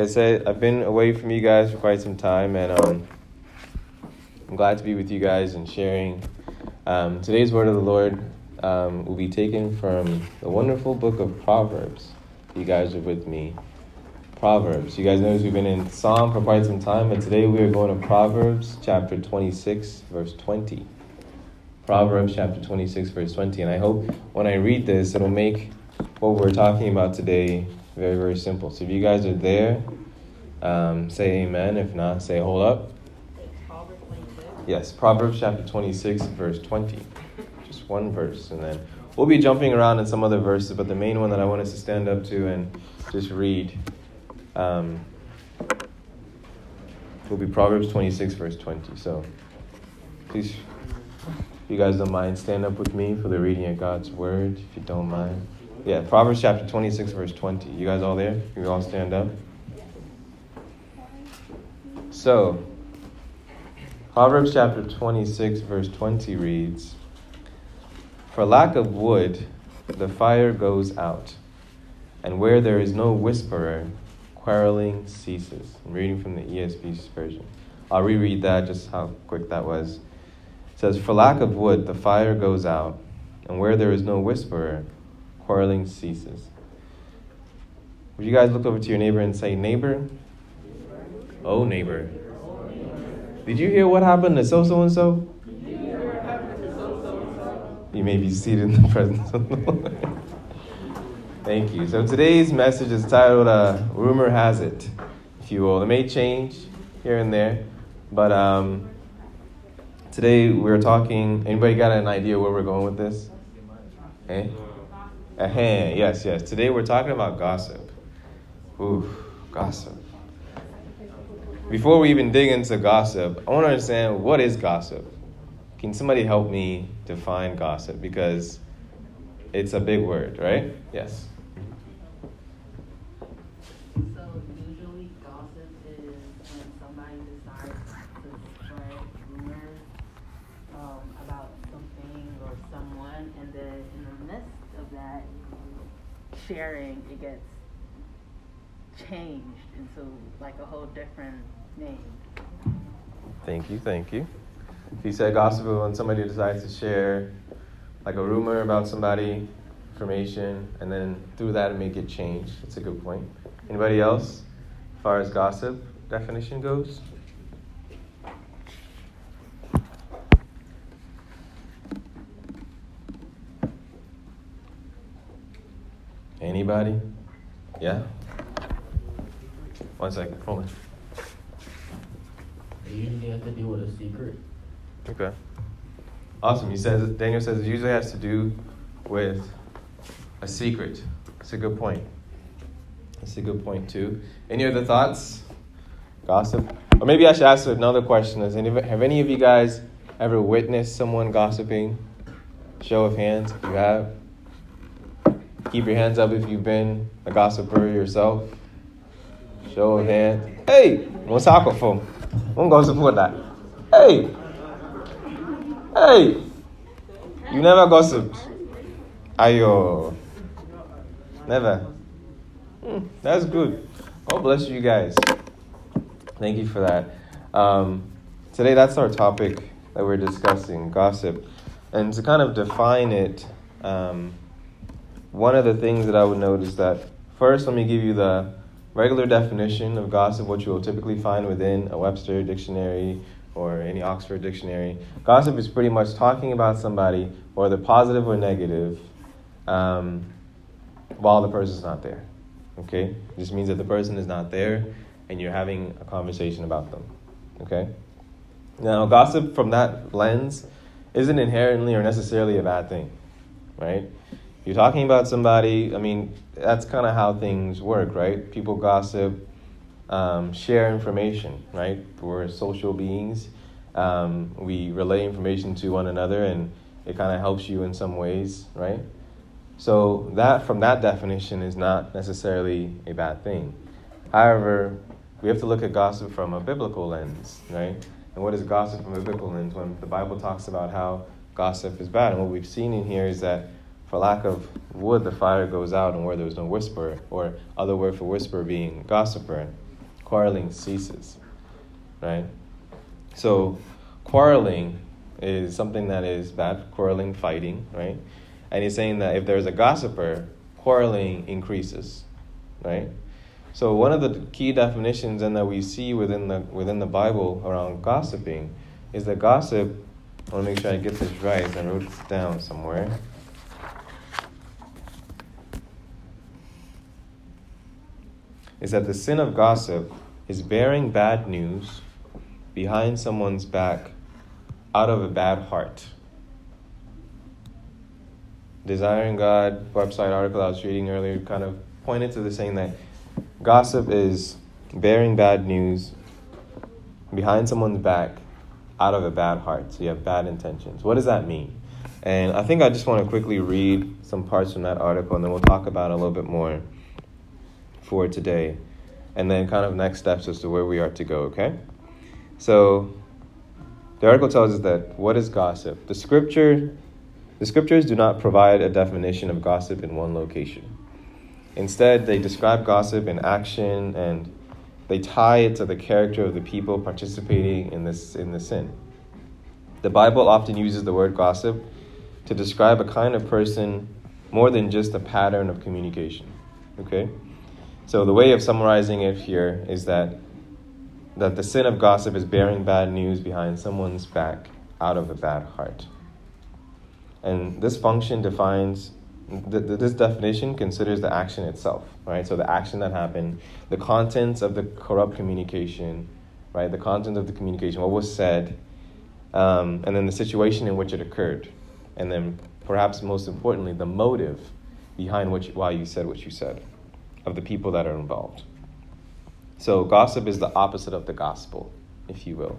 I said, I've been away from you guys for quite some time, and um, I'm glad to be with you guys and sharing. Um, today's word of the Lord um, will be taken from the wonderful book of Proverbs. You guys are with me. Proverbs. You guys notice we've been in Psalm for quite some time, but today we are going to Proverbs chapter 26, verse 20. Proverbs chapter 26, verse 20. And I hope when I read this, it'll make what we're talking about today very, very simple. So if you guys are there, um, say amen. If not, say hold up. Yes, Proverbs chapter 26, verse 20. Just one verse. And then we'll be jumping around in some other verses, but the main one that I want us to stand up to and just read um, will be Proverbs 26, verse 20. So please, if you guys don't mind, stand up with me for the reading of God's word, if you don't mind. Yeah, Proverbs chapter 26, verse 20. You guys all there? Can you all stand up? So, Proverbs chapter 26, verse 20 reads For lack of wood, the fire goes out, and where there is no whisperer, quarreling ceases. I'm reading from the ESV version. I'll reread that, just how quick that was. It says, For lack of wood, the fire goes out, and where there is no whisperer, quarreling ceases. Would you guys look over to your neighbor and say, Neighbor? Oh, neighbor. Did you hear what happened to so so and so? You may be seated in the presence of the Lord. Thank you. So today's message is titled uh, Rumor Has It, if you will. It may change here and there, but um, today we're talking. Anybody got an idea where we're going with this? Eh? A hand, yes, yes. Today we're talking about gossip. Ooh, gossip. Before we even dig into gossip, I want to understand what is gossip. Can somebody help me define gossip? Because it's a big word, right? Yes. So usually gossip is when somebody decides to spread rumors um, about something or someone, and then in the midst of that sharing, it gets changed into like a whole different name. Thank you, thank you. If you said gossip when somebody decides to share like a rumor about somebody, information, and then through that make it changed. That's a good point. Anybody else, as far as gossip definition goes? Anybody? Yeah? One second, hold on. It usually has to do with a secret. Okay. Awesome. He says Daniel says it usually has to do with a secret. That's a good point. That's a good point too. Any other thoughts? Gossip? Or maybe I should ask another question. Has any, have any of you guys ever witnessed someone gossiping? Show of hands if you have. Keep your hands up if you've been a gossiper yourself. Show of hands. Hey, what's up for? I'm going to support that. Hey, hey, you never gossiped. Ayo, never. Hmm, that's good. God bless you guys. Thank you for that. Um, today, that's our topic that we're discussing gossip. And to kind of define it, um, one of the things that I would note is that first, let me give you the regular definition of gossip, what you will typically find within a Webster dictionary or any Oxford dictionary. Gossip is pretty much talking about somebody, whether positive or negative, um, while the person's not there. Okay? It just means that the person is not there and you're having a conversation about them. Okay? Now, gossip from that lens isn't inherently or necessarily a bad thing, right? You're talking about somebody, I mean, that's kind of how things work, right? People gossip, um, share information, right? We're social beings. Um, we relay information to one another, and it kind of helps you in some ways, right? So that, from that definition, is not necessarily a bad thing. However, we have to look at gossip from a biblical lens, right? And what is gossip from a biblical lens? When the Bible talks about how gossip is bad, and what we've seen in here is that for lack of wood, the fire goes out, and where there's no whisper, or other word for whisper being gossiper. quarreling ceases, right? So, quarreling is something that is bad, quarreling, fighting, right? And he's saying that if there's a gossiper, quarreling increases, right? So one of the key definitions and that we see within the within the Bible around gossiping is that gossip. I want to make sure I get this right. I wrote it down somewhere. Is that the sin of gossip is bearing bad news behind someone's back out of a bad heart. Desiring God website article I was reading earlier kind of pointed to the saying that gossip is bearing bad news behind someone's back out of a bad heart. So you have bad intentions. What does that mean? And I think I just want to quickly read some parts from that article and then we'll talk about it a little bit more for today. And then kind of next steps as to where we are to go, okay? So the article tells us that what is gossip? The scripture the scriptures do not provide a definition of gossip in one location. Instead, they describe gossip in action and they tie it to the character of the people participating in this in the sin. The Bible often uses the word gossip to describe a kind of person more than just a pattern of communication. Okay? So the way of summarizing it here is that that the sin of gossip is bearing bad news behind someone's back out of a bad heart. And this function defines, th- th- this definition considers the action itself, right? So the action that happened, the contents of the corrupt communication, right? The content of the communication, what was said, um, and then the situation in which it occurred. And then perhaps most importantly, the motive behind which, why you said what you said of the people that are involved. So gossip is the opposite of the gospel, if you will.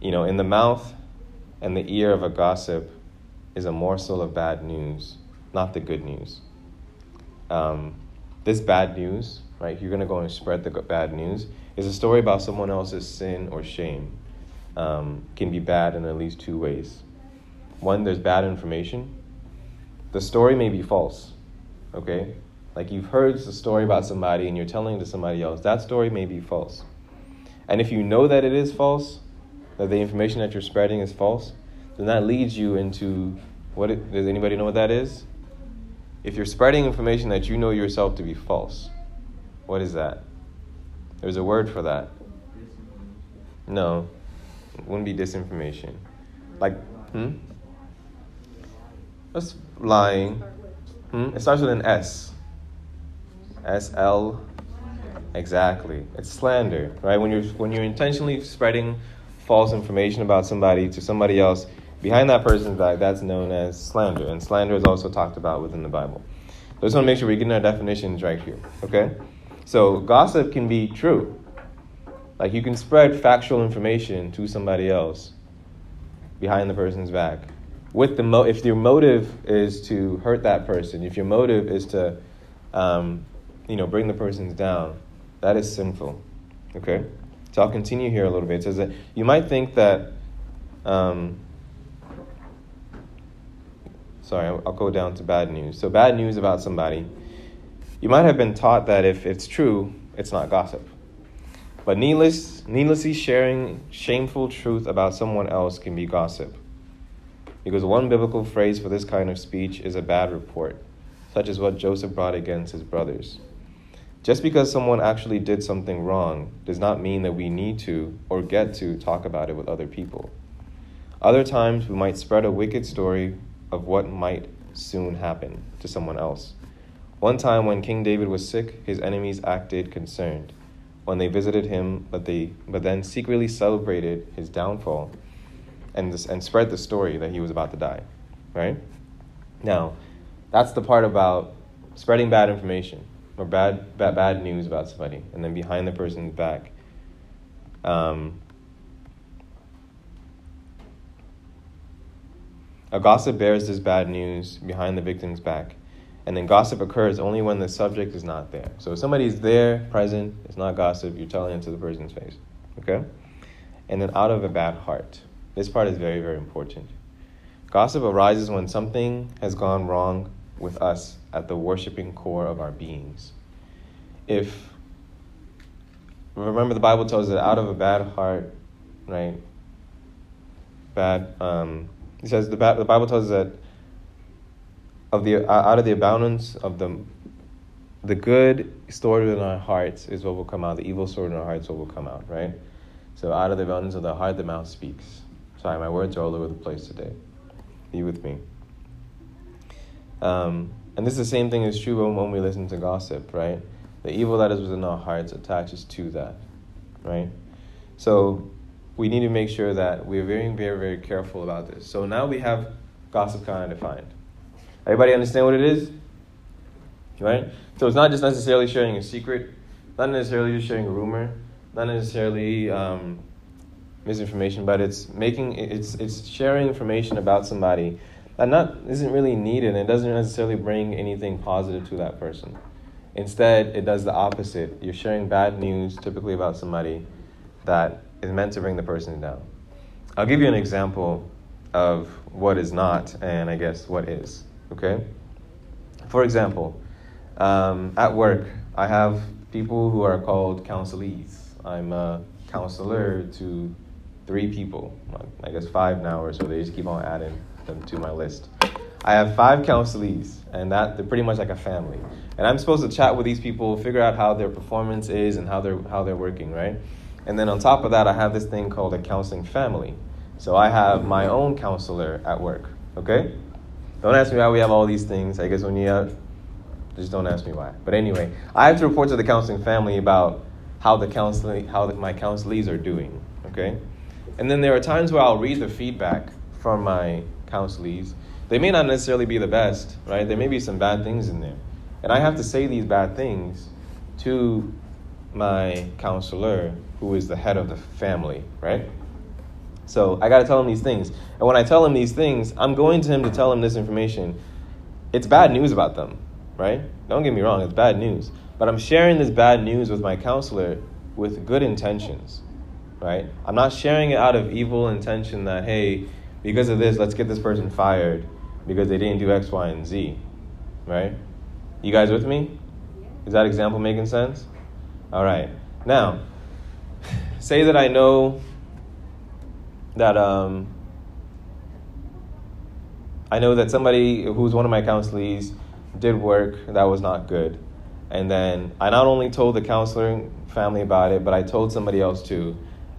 You know, in the mouth and the ear of a gossip is a morsel of bad news, not the good news. Um, this bad news, right? You're going to go and spread the bad news. Is a story about someone else's sin or shame. Um, can be bad in at least two ways. One, there's bad information. The story may be false, okay? Like you've heard the story about somebody and you're telling it to somebody else. That story may be false. And if you know that it is false, that the information that you're spreading is false, then that leads you into what it, does anybody know what that is? If you're spreading information that you know yourself to be false, what is that? There's a word for that. No, it wouldn't be disinformation. Like, hmm? That's lying. Hmm? It starts with an S. S L. Exactly. It's slander, right? When you're when you're intentionally spreading false information about somebody to somebody else, behind that person's back, that's known as slander. And slander is also talked about within the Bible. So I just want to make sure we're getting our definitions right here. Okay? So gossip can be true. Like you can spread factual information to somebody else behind the person's back. With the mo- if your motive is to hurt that person, if your motive is to um, you know, bring the person's down, that is sinful. Okay? So I'll continue here a little bit. It says that you might think that um, sorry, I'll go down to bad news. So, bad news about somebody. You might have been taught that if it's true, it's not gossip. But needless, needlessly sharing shameful truth about someone else can be gossip. Because one biblical phrase for this kind of speech is a bad report, such as what Joseph brought against his brothers. Just because someone actually did something wrong does not mean that we need to or get to talk about it with other people. Other times, we might spread a wicked story of what might soon happen to someone else. One time when King David was sick, his enemies acted concerned when they visited him, but they but then secretly celebrated his downfall and this, and spread the story that he was about to die. Right? Now, that's the part about spreading bad information or bad bad, bad news about somebody, and then behind the person's back. Um, A gossip bears this bad news behind the victim's back. And then gossip occurs only when the subject is not there. So if somebody's there, present, it's not gossip, you're telling it to the person's face. Okay? And then out of a bad heart. This part is very, very important. Gossip arises when something has gone wrong with us at the worshiping core of our beings. If remember the Bible tells us that out of a bad heart, right? Bad. Um, it says the, the Bible tells us that of the out of the abundance of the the good stored in our hearts is what will come out. The evil stored in our hearts what will come out. Right. So out of the abundance of the heart, the mouth speaks. Sorry, my words are all over the place today. Be with me. Um, and this is the same thing is true when, when we listen to gossip, right? The evil that is within our hearts attaches to that, right? So we need to make sure that we're very, very, very careful about this. So now we have gossip kind of defined. Everybody understand what it is? Right? So it's not just necessarily sharing a secret, not necessarily just sharing a rumor, not necessarily um, misinformation, but it's making it's it's sharing information about somebody that not isn't really needed and it doesn't necessarily bring anything positive to that person. Instead, it does the opposite. You're sharing bad news typically about somebody that is meant to bring the person down. I'll give you an example of what is not and I guess what is. Okay? For example, um, at work, I have people who are called counselees. I'm a counselor to three people, I guess five now or so. They just keep on adding them to my list. I have five counselees, and that they're pretty much like a family. And I'm supposed to chat with these people, figure out how their performance is and how they're how they're working, right? And then on top of that, I have this thing called a counseling family. So I have my own counselor at work. Okay? Don't ask me why we have all these things. I guess when you have, just don't ask me why. But anyway, I have to report to the counseling family about how the counseling, how the, my counselees are doing. Okay? And then there are times where I'll read the feedback from my counselees. They may not necessarily be the best, right? There may be some bad things in there. And I have to say these bad things to my counselor, who is the head of the family, right? So I got to tell him these things. And when I tell him these things, I'm going to him to tell him this information. It's bad news about them, right? Don't get me wrong, it's bad news. But I'm sharing this bad news with my counselor with good intentions, right? I'm not sharing it out of evil intention that, hey, because of this, let's get this person fired because they didn't do X, Y, and Z, right? You guys with me? Is that example making sense? All right. Now, say that I know that um, I know that somebody who's one of my counselees did work that was not good. And then I not only told the counseling family about it, but I told somebody else too.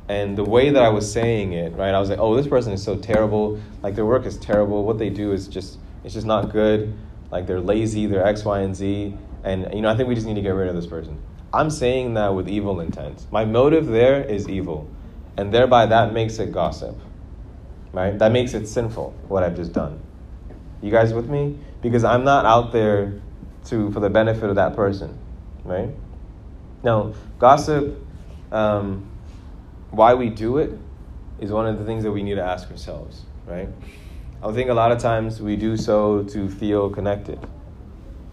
And the way that I was saying it, right, I was like, oh, this person is so terrible. Like, their work is terrible. What they do is just, it's just not good. Like, they're lazy, they're X, Y, and Z. And, you know, I think we just need to get rid of this person. I'm saying that with evil intent. My motive there is evil. And thereby that makes it gossip, right? That makes it sinful, what I've just done. You guys with me? Because I'm not out there to, for the benefit of that person, right? Now, gossip, um, why we do it is one of the things that we need to ask ourselves, right? I think a lot of times we do so to feel connected,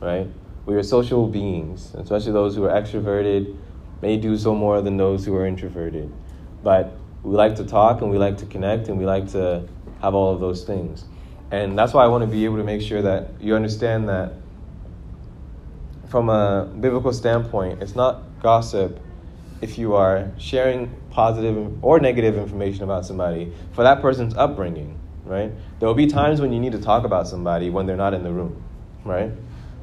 right? We are social beings, especially those who are extroverted may do so more than those who are introverted. But we like to talk and we like to connect and we like to have all of those things. And that's why I want to be able to make sure that you understand that from a biblical standpoint, it's not gossip if you are sharing positive or negative information about somebody for that person's upbringing, right? There will be times when you need to talk about somebody when they're not in the room, right?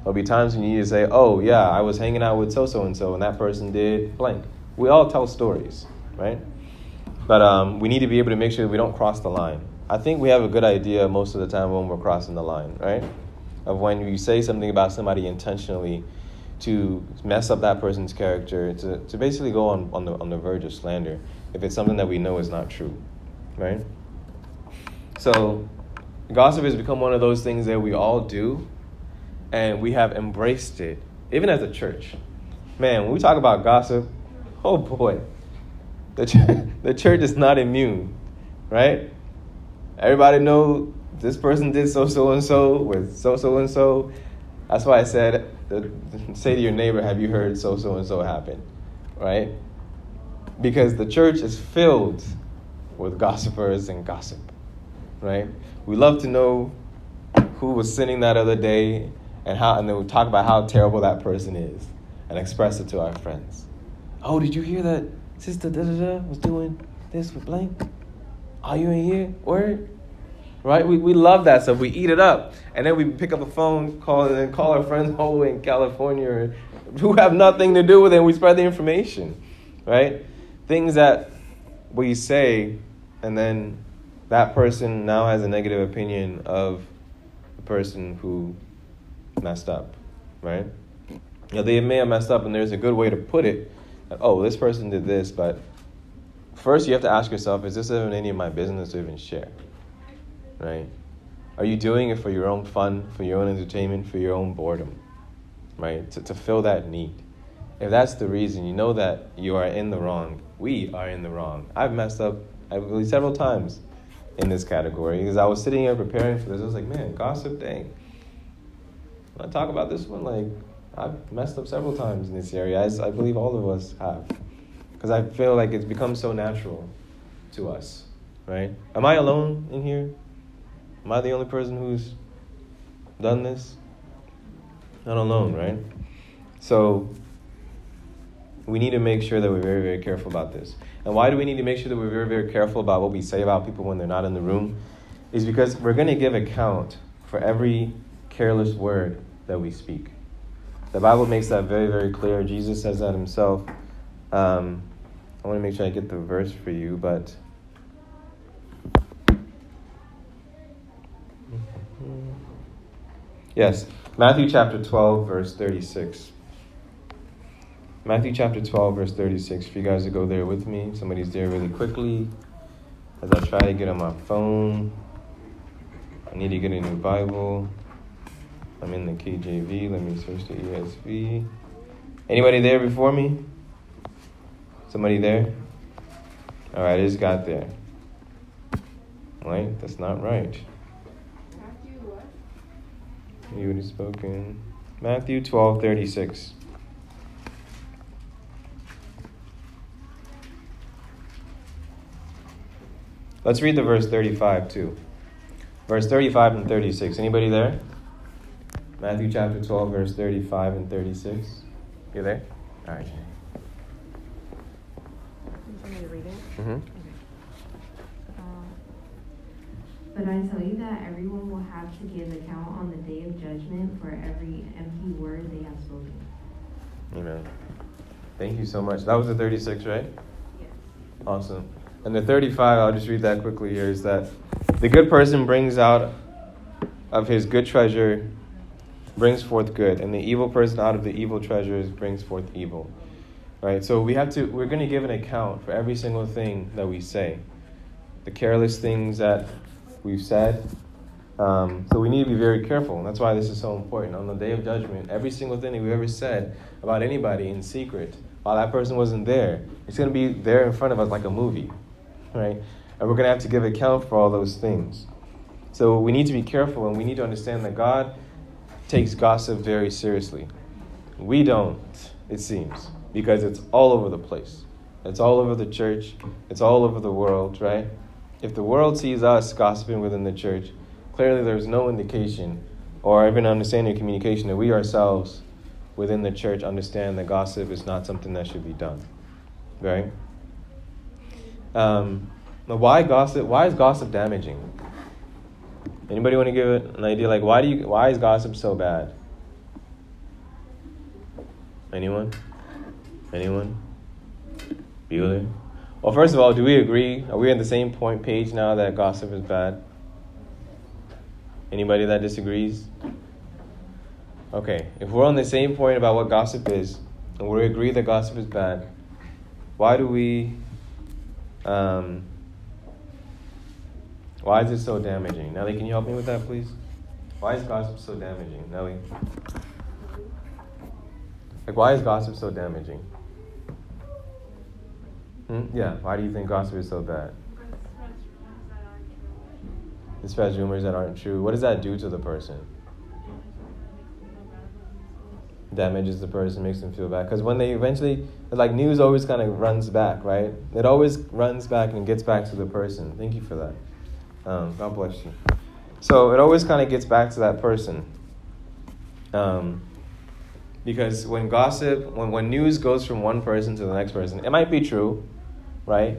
There'll be times when you need to say, oh, yeah, I was hanging out with so so and so, and that person did blank. We all tell stories, right? But um, we need to be able to make sure that we don't cross the line. I think we have a good idea most of the time when we're crossing the line, right? Of when you say something about somebody intentionally to mess up that person's character, to, to basically go on, on, the, on the verge of slander if it's something that we know is not true, right? So, gossip has become one of those things that we all do, and we have embraced it, even as a church. Man, when we talk about gossip, oh boy, the, ch- the church is not immune, right? Everybody know this person did so so and so with so so and so. That's why I said, say to your neighbor, "Have you heard so so and so happen?" Right? Because the church is filled with gossipers and gossip. Right? We love to know who was sinning that other day and how, and then we talk about how terrible that person is and express it to our friends. Oh, did you hear that sister da da da was doing this with blank? Are you in here? Word? Right? We, we love that stuff. We eat it up. And then we pick up a phone, call and then call our friends all the way in California who have nothing to do with it and we spread the information. Right? Things that we say and then that person now has a negative opinion of the person who messed up. Right? You know, they may have messed up and there's a good way to put it. Oh, this person did this, but first you have to ask yourself, is this even any of my business to even share? Right? Are you doing it for your own fun, for your own entertainment, for your own boredom, right? To, to fill that need. If that's the reason, you know that you are in the wrong. We are in the wrong. I've messed up, I believe, several times in this category because I was sitting here preparing for this. I was like, man, gossip, dang. When I talk about this one, like, I've messed up several times in this area, as I believe all of us have. Because I feel like it's become so natural to us, right? Am I alone in here? Am I the only person who's done this? Not alone, right? So we need to make sure that we're very, very careful about this. And why do we need to make sure that we're very, very careful about what we say about people when they're not in the room? Is because we're going to give account for every careless word that we speak. The Bible makes that very, very clear. Jesus says that himself. Um, I want to make sure I get the verse for you, but Yes, Matthew chapter 12, verse 36. Matthew chapter 12, verse 36. For you guys to go there with me, somebody's there really quickly. As I try to get on my phone, I need to get a new Bible. I'm in the KJV. Let me search the ESV. Anybody there before me? Somebody there? All right, I just got there. Right? That's not right. You would have spoken. Matthew 12 36. Let's read the verse 35 too. Verse 35 and 36. Anybody there? Matthew chapter 12, verse 35 and 36. You there? All right. You want me to read it? Mm-hmm. But I tell you that everyone will have to give account on the day of judgment for every empty word they have spoken. Amen. Thank you so much. That was the 36, right? Yes. Awesome. And the 35, I'll just read that quickly here, is that the good person brings out of his good treasure, brings forth good, and the evil person out of the evil treasures brings forth evil. Right? So we have to, we're going to give an account for every single thing that we say. The careless things that we've said. Um, so we need to be very careful. That's why this is so important. On the day of judgment, every single thing that we've ever said about anybody in secret, while that person wasn't there, it's going to be there in front of us like a movie, right? And we're going to have to give account for all those things. So we need to be careful and we need to understand that God takes gossip very seriously. We don't, it seems, because it's all over the place. It's all over the church, it's all over the world, right? If the world sees us gossiping within the church, clearly there's no indication or even understanding communication that we ourselves within the church understand that gossip is not something that should be done. Right? Um, why gossip? Why is gossip damaging? Anybody want to give it an idea? Like, why do you? Why is gossip so bad? Anyone? Anyone? Bueller? Well, first of all, do we agree? Are we on the same point page now that gossip is bad? Anybody that disagrees? Okay, if we're on the same point about what gossip is, and we agree that gossip is bad, why do we? Um, why is it so damaging? Nellie, can you help me with that, please? Why is gossip so damaging, Nellie? Like, why is gossip so damaging? Hmm? Yeah, why do you think gossip is so bad? It spreads rumors that aren't true. What does that do to the person? Damages the person, makes them feel bad. Because when they eventually, like news always kind of runs back, right? It always runs back and gets back to the person. Thank you for that. Um, God bless you. So it always kind of gets back to that person. Um, Because when gossip, when, when news goes from one person to the next person, it might be true, right?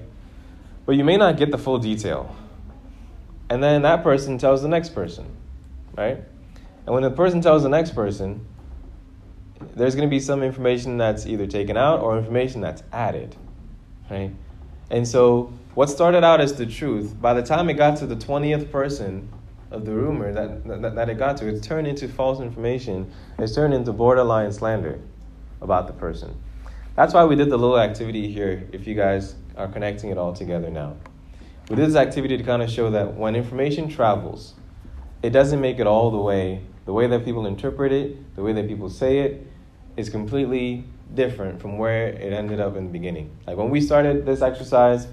But you may not get the full detail. And then that person tells the next person, right? And when the person tells the next person, there's going to be some information that's either taken out or information that's added, right? And so what started out as the truth, by the time it got to the 20th person of the rumor that, that, that it got to, it's turned into false information. It's turned into borderline slander about the person. That's why we did the little activity here, if you guys are connecting it all together now. We did this activity to kind of show that when information travels, it doesn't make it all the way. The way that people interpret it, the way that people say it, is completely different from where it ended up in the beginning. Like when we started this exercise,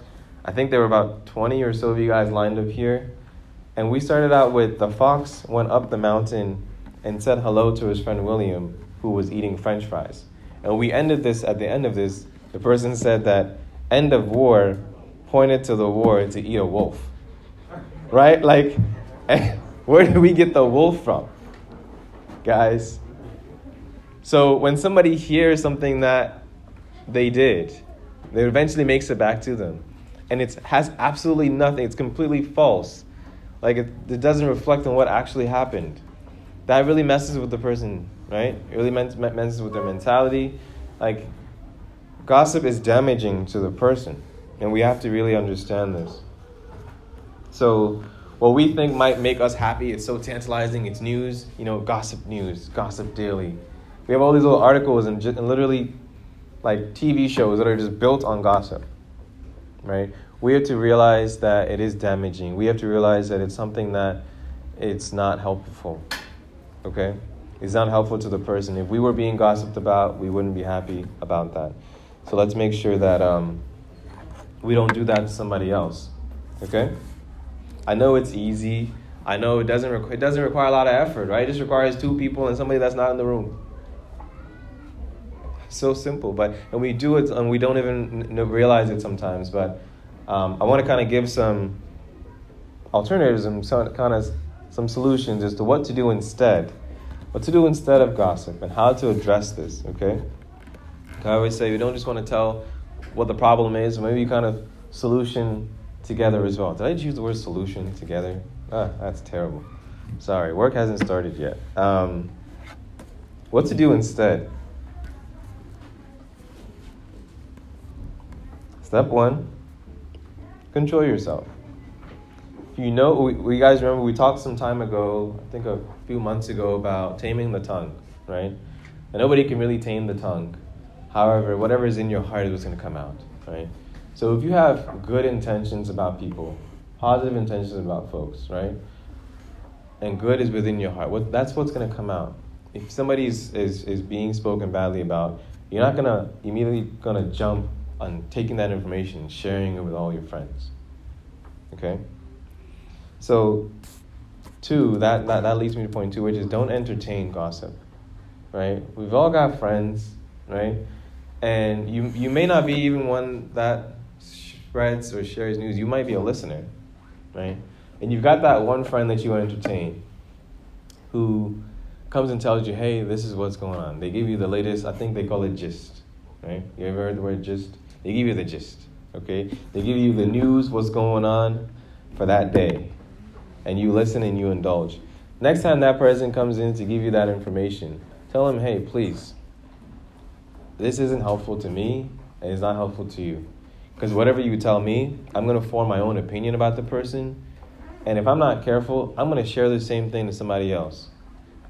I think there were about 20 or so of you guys lined up here. And we started out with the fox went up the mountain and said hello to his friend William, who was eating french fries. And we ended this at the end of this. The person said that end of war pointed to the war to eat a wolf. Right? Like, where did we get the wolf from? Guys. So when somebody hears something that they did, it eventually makes it back to them. And it has absolutely nothing, it's completely false. Like it, it doesn't reflect on what actually happened. That really messes with the person, right? It really messes with their mentality. Like, gossip is damaging to the person. And we have to really understand this. So, what we think might make us happy, it's so tantalizing, it's news, you know, gossip news, gossip daily. We have all these little articles and, and literally like TV shows that are just built on gossip, right? We have to realize that it is damaging. We have to realize that it's something that it's not helpful, okay? It's not helpful to the person. If we were being gossiped about, we wouldn't be happy about that. So let's make sure that um, we don't do that to somebody else. Okay? I know it's easy. I know it doesn't requ- it doesn't require a lot of effort, right? It just requires two people and somebody that's not in the room. So simple, but and we do it and we don't even realize it sometimes. But um, I want to kind of give some alternatives and some kind of some solutions as to what to do instead, what to do instead of gossip and how to address this. Okay? I always say we don't just want to tell what the problem is, maybe you kind of solution together as well. Did I just use the word solution together? Ah, that's terrible. Sorry, work hasn't started yet. Um, what to do instead? Step one control yourself. You know, we, we guys remember we talked some time ago, I think a few months ago, about taming the tongue, right? And nobody can really tame the tongue. However, whatever is in your heart is what's going to come out, right? So if you have good intentions about people, positive intentions about folks, right? And good is within your heart, what, that's what's going to come out. If somebody is, is, is being spoken badly about, you're not going to immediately going to jump on taking that information and sharing it with all your friends. Okay? So, two, that, that, that leads me to point two, which is don't entertain gossip. Right? We've all got friends, right? And you, you may not be even one that spreads or shares news. You might be a listener, right? And you've got that one friend that you entertain who comes and tells you, hey, this is what's going on. They give you the latest, I think they call it gist, right? You ever heard the word gist? They give you the gist, okay? They give you the news, what's going on for that day. And you listen and you indulge. Next time that person comes in to give you that information, tell them, hey, please, this isn't helpful to me and it's not helpful to you. Because whatever you tell me, I'm going to form my own opinion about the person. And if I'm not careful, I'm going to share the same thing to somebody else.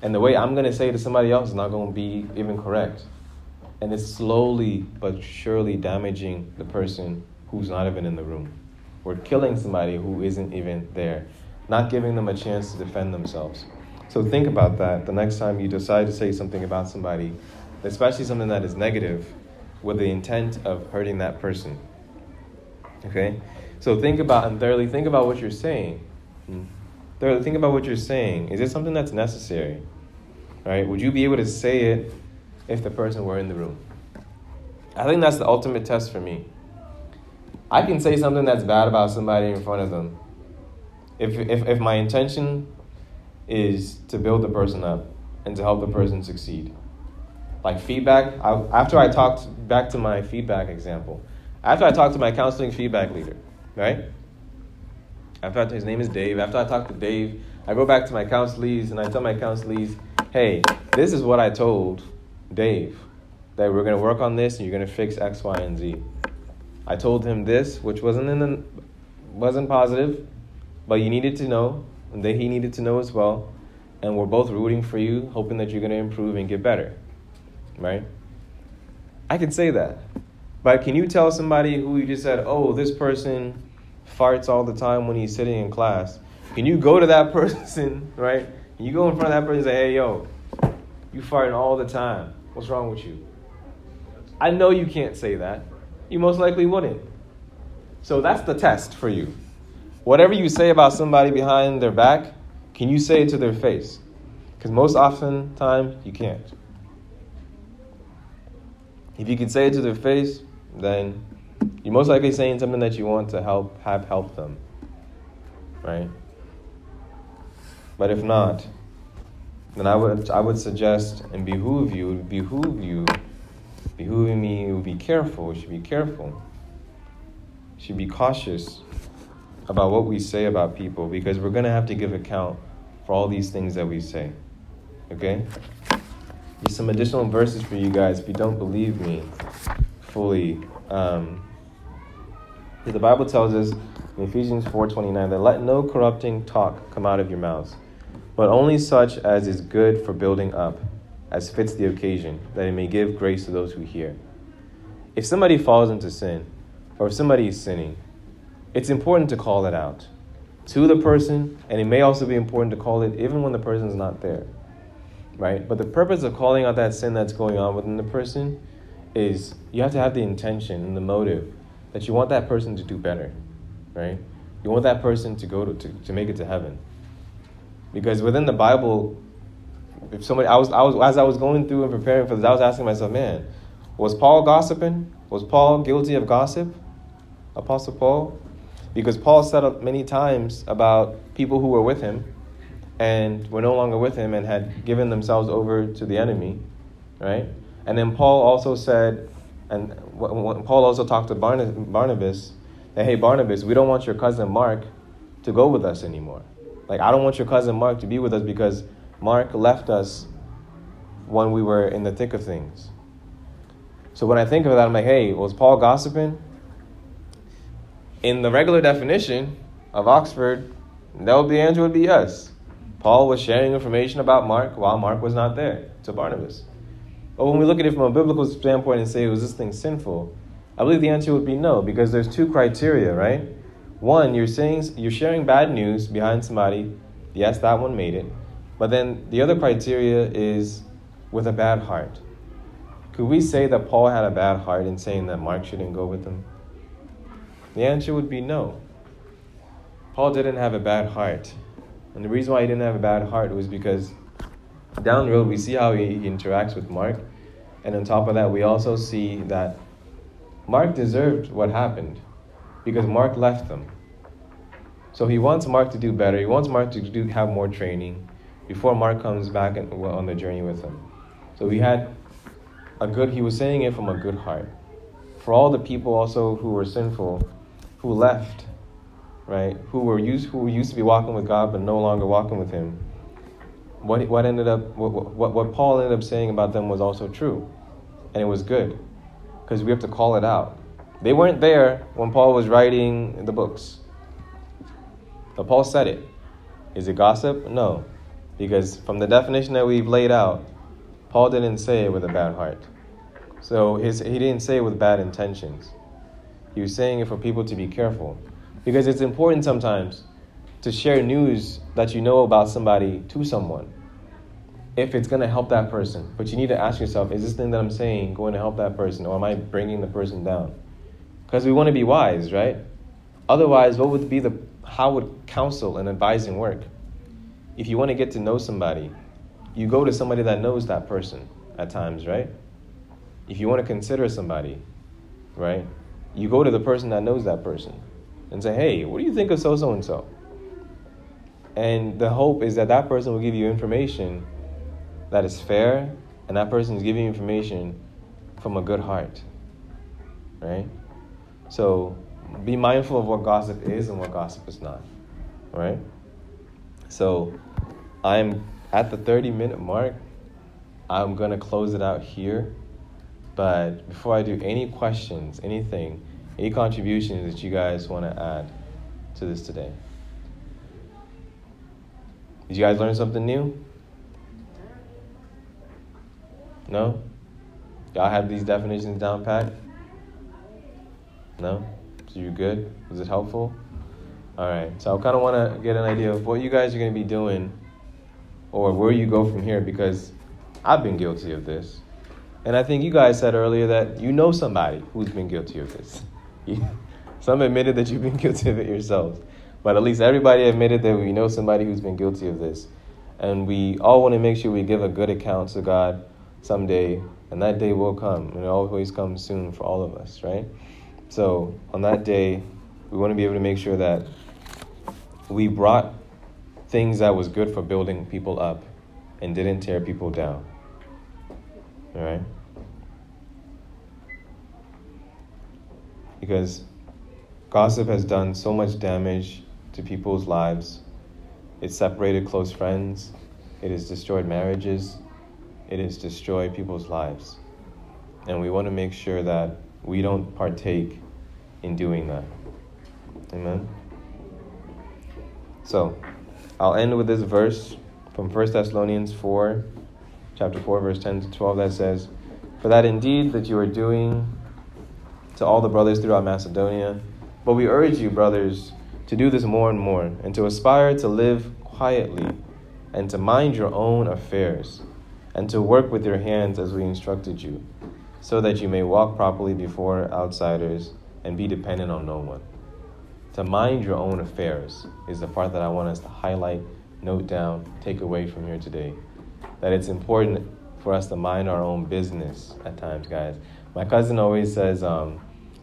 And the way I'm going to say it to somebody else is not going to be even correct. And it's slowly but surely damaging the person who's not even in the room. We're killing somebody who isn't even there, not giving them a chance to defend themselves. So think about that the next time you decide to say something about somebody especially something that is negative, with the intent of hurting that person. Okay? So think about, and thirdly, think about what you're saying. Hmm. Thirdly, think about what you're saying. Is it something that's necessary? Right? Would you be able to say it if the person were in the room? I think that's the ultimate test for me. I can say something that's bad about somebody in front of them. If, if, if my intention is to build the person up and to help the person succeed. Like feedback. I, after I talked back to my feedback example, after I talked to my counseling feedback leader, right? After I, his name is Dave. After I talk to Dave, I go back to my counselees and I tell my counselees, hey, this is what I told Dave that we're going to work on this and you're going to fix X, Y, and Z. I told him this, which wasn't in the, wasn't positive, but you needed to know, and that he needed to know as well. And we're both rooting for you, hoping that you're going to improve and get better, right? I can say that, but can you tell somebody who you just said, "Oh, this person farts all the time when he's sitting in class"? Can you go to that person, right? Can you go in front of that person and say, "Hey, yo, you farting all the time. What's wrong with you?" I know you can't say that. You most likely wouldn't. So that's the test for you. Whatever you say about somebody behind their back, can you say it to their face? Because most often times you can't. If you can say it to their face, then you're most likely saying something that you want to help have help them. Right? But if not, then I would I would suggest and behoove you, behoove you, behooving me, you be careful, should be careful. Should be cautious about what we say about people because we're gonna have to give account for all these things that we say. Okay? There's some additional verses for you guys if you don't believe me fully. Um, the Bible tells us in Ephesians 4:29 that let no corrupting talk come out of your mouths, but only such as is good for building up, as fits the occasion, that it may give grace to those who hear. If somebody falls into sin, or if somebody is sinning, it's important to call it out to the person, and it may also be important to call it even when the person's not there. Right? But the purpose of calling out that sin that's going on within the person is you have to have the intention and the motive that you want that person to do better. Right? You want that person to go to, to, to make it to heaven. Because within the Bible, if somebody I was I was as I was going through and preparing for this, I was asking myself, man, was Paul gossiping? Was Paul guilty of gossip? Apostle Paul? Because Paul said many times about people who were with him and were no longer with him and had given themselves over to the enemy, right? And then Paul also said, and Paul also talked to Barnabas that, hey, Barnabas, we don't want your cousin Mark to go with us anymore. Like, I don't want your cousin Mark to be with us because Mark left us when we were in the thick of things. So when I think of that, I'm like, hey, was Paul gossiping? in the regular definition of Oxford, that would be answer would be yes. Paul was sharing information about Mark while Mark was not there to Barnabas. But when we look at it from a biblical standpoint and say, was this thing sinful? I believe the answer would be no, because there's two criteria, right? One, you're saying you're sharing bad news behind somebody. Yes, that one made it. But then the other criteria is with a bad heart. Could we say that Paul had a bad heart in saying that Mark shouldn't go with him? The answer would be no. Paul didn't have a bad heart. And the reason why he didn't have a bad heart was because down the road we see how he interacts with Mark. And on top of that, we also see that Mark deserved what happened because Mark left them. So he wants Mark to do better. He wants Mark to do, have more training before Mark comes back and, on the journey with him. So he had a good, he was saying it from a good heart. For all the people also who were sinful, who left, right? Who were used who used to be walking with God but no longer walking with Him. What what ended up what what, what Paul ended up saying about them was also true, and it was good, because we have to call it out. They weren't there when Paul was writing the books. But Paul said it. Is it gossip? No. Because from the definition that we've laid out, Paul didn't say it with a bad heart. So his, he didn't say it with bad intentions. He was saying it for people to be careful. Because it's important sometimes to share news that you know about somebody to someone if it's going to help that person. But you need to ask yourself is this thing that I'm saying going to help that person or am I bringing the person down? Because we want to be wise, right? Otherwise, what would be the how would counsel and advising work? If you want to get to know somebody, you go to somebody that knows that person at times, right? If you want to consider somebody, right? you go to the person that knows that person and say, hey, what do you think of so so and so? And the hope is that that person will give you information that is fair and that person is giving you information from a good heart. Right? So be mindful of what gossip is and what gossip is not. Right? So I'm at the 30 minute mark. I'm going to close it out here. But before I do, any questions, anything, any contributions that you guys want to add to this today? Did you guys learn something new? No? Y'all have these definitions down pat? No? So you good? Was it helpful? All right. So I kind of want to get an idea of what you guys are going to be doing or where you go from here because I've been guilty of this. And I think you guys said earlier that you know somebody who's been guilty of this. Some admitted that you've been guilty of it yourselves. But at least everybody admitted that we know somebody who's been guilty of this. And we all want to make sure we give a good account to God someday. And that day will come. And it always comes soon for all of us, right? So on that day, we want to be able to make sure that we brought things that was good for building people up and didn't tear people down. All right? Because gossip has done so much damage to people's lives. It's separated close friends. It has destroyed marriages. It has destroyed people's lives. And we want to make sure that we don't partake in doing that. Amen. So, I'll end with this verse from 1 Thessalonians 4, chapter 4, verse 10 to 12, that says, For that indeed that you are doing to all the brothers throughout Macedonia, but we urge you, brothers, to do this more and more, and to aspire to live quietly, and to mind your own affairs, and to work with your hands as we instructed you, so that you may walk properly before outsiders and be dependent on no one. To mind your own affairs is the part that I want us to highlight, note down, take away from here today. That it's important for us to mind our own business at times, guys. My cousin always says um,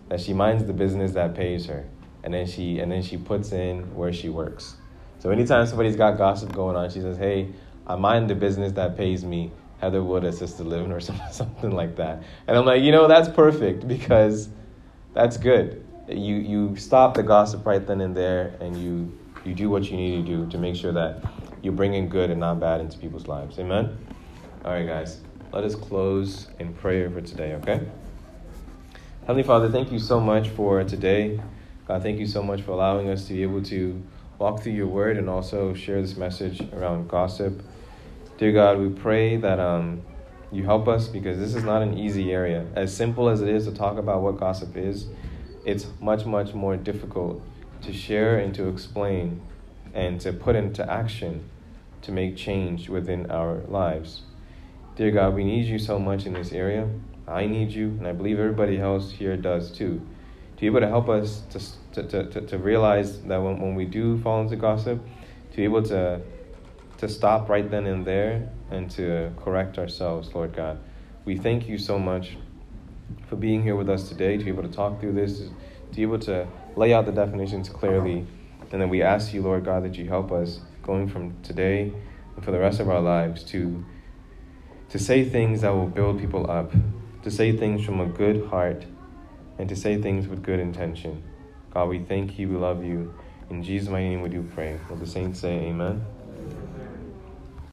that she minds the business that pays her, and then she and then she puts in where she works. So anytime somebody's got gossip going on, she says, "Hey, I mind the business that pays me." Heatherwood Assisted Living or something like that. And I'm like, you know, that's perfect because that's good. You you stop the gossip right then and there, and you you do what you need to do to make sure that you bring in good and not bad into people's lives. Amen. All right, guys. Let us close in prayer for today. Okay. Heavenly Father, thank you so much for today. God, thank you so much for allowing us to be able to walk through your word and also share this message around gossip. Dear God, we pray that um, you help us because this is not an easy area. As simple as it is to talk about what gossip is, it's much, much more difficult to share and to explain and to put into action to make change within our lives. Dear God, we need you so much in this area. I need you, and I believe everybody else here does too, to be able to help us to, to, to, to realize that when, when we do fall into gossip, to be able to, to stop right then and there and to correct ourselves, Lord God. We thank you so much for being here with us today, to be able to talk through this, to be able to lay out the definitions clearly. And then we ask you, Lord God, that you help us going from today and for the rest of our lives to, to say things that will build people up, to say things from a good heart, and to say things with good intention. God, we thank you, we love you. In Jesus' mighty name we do pray. Will the saints say amen?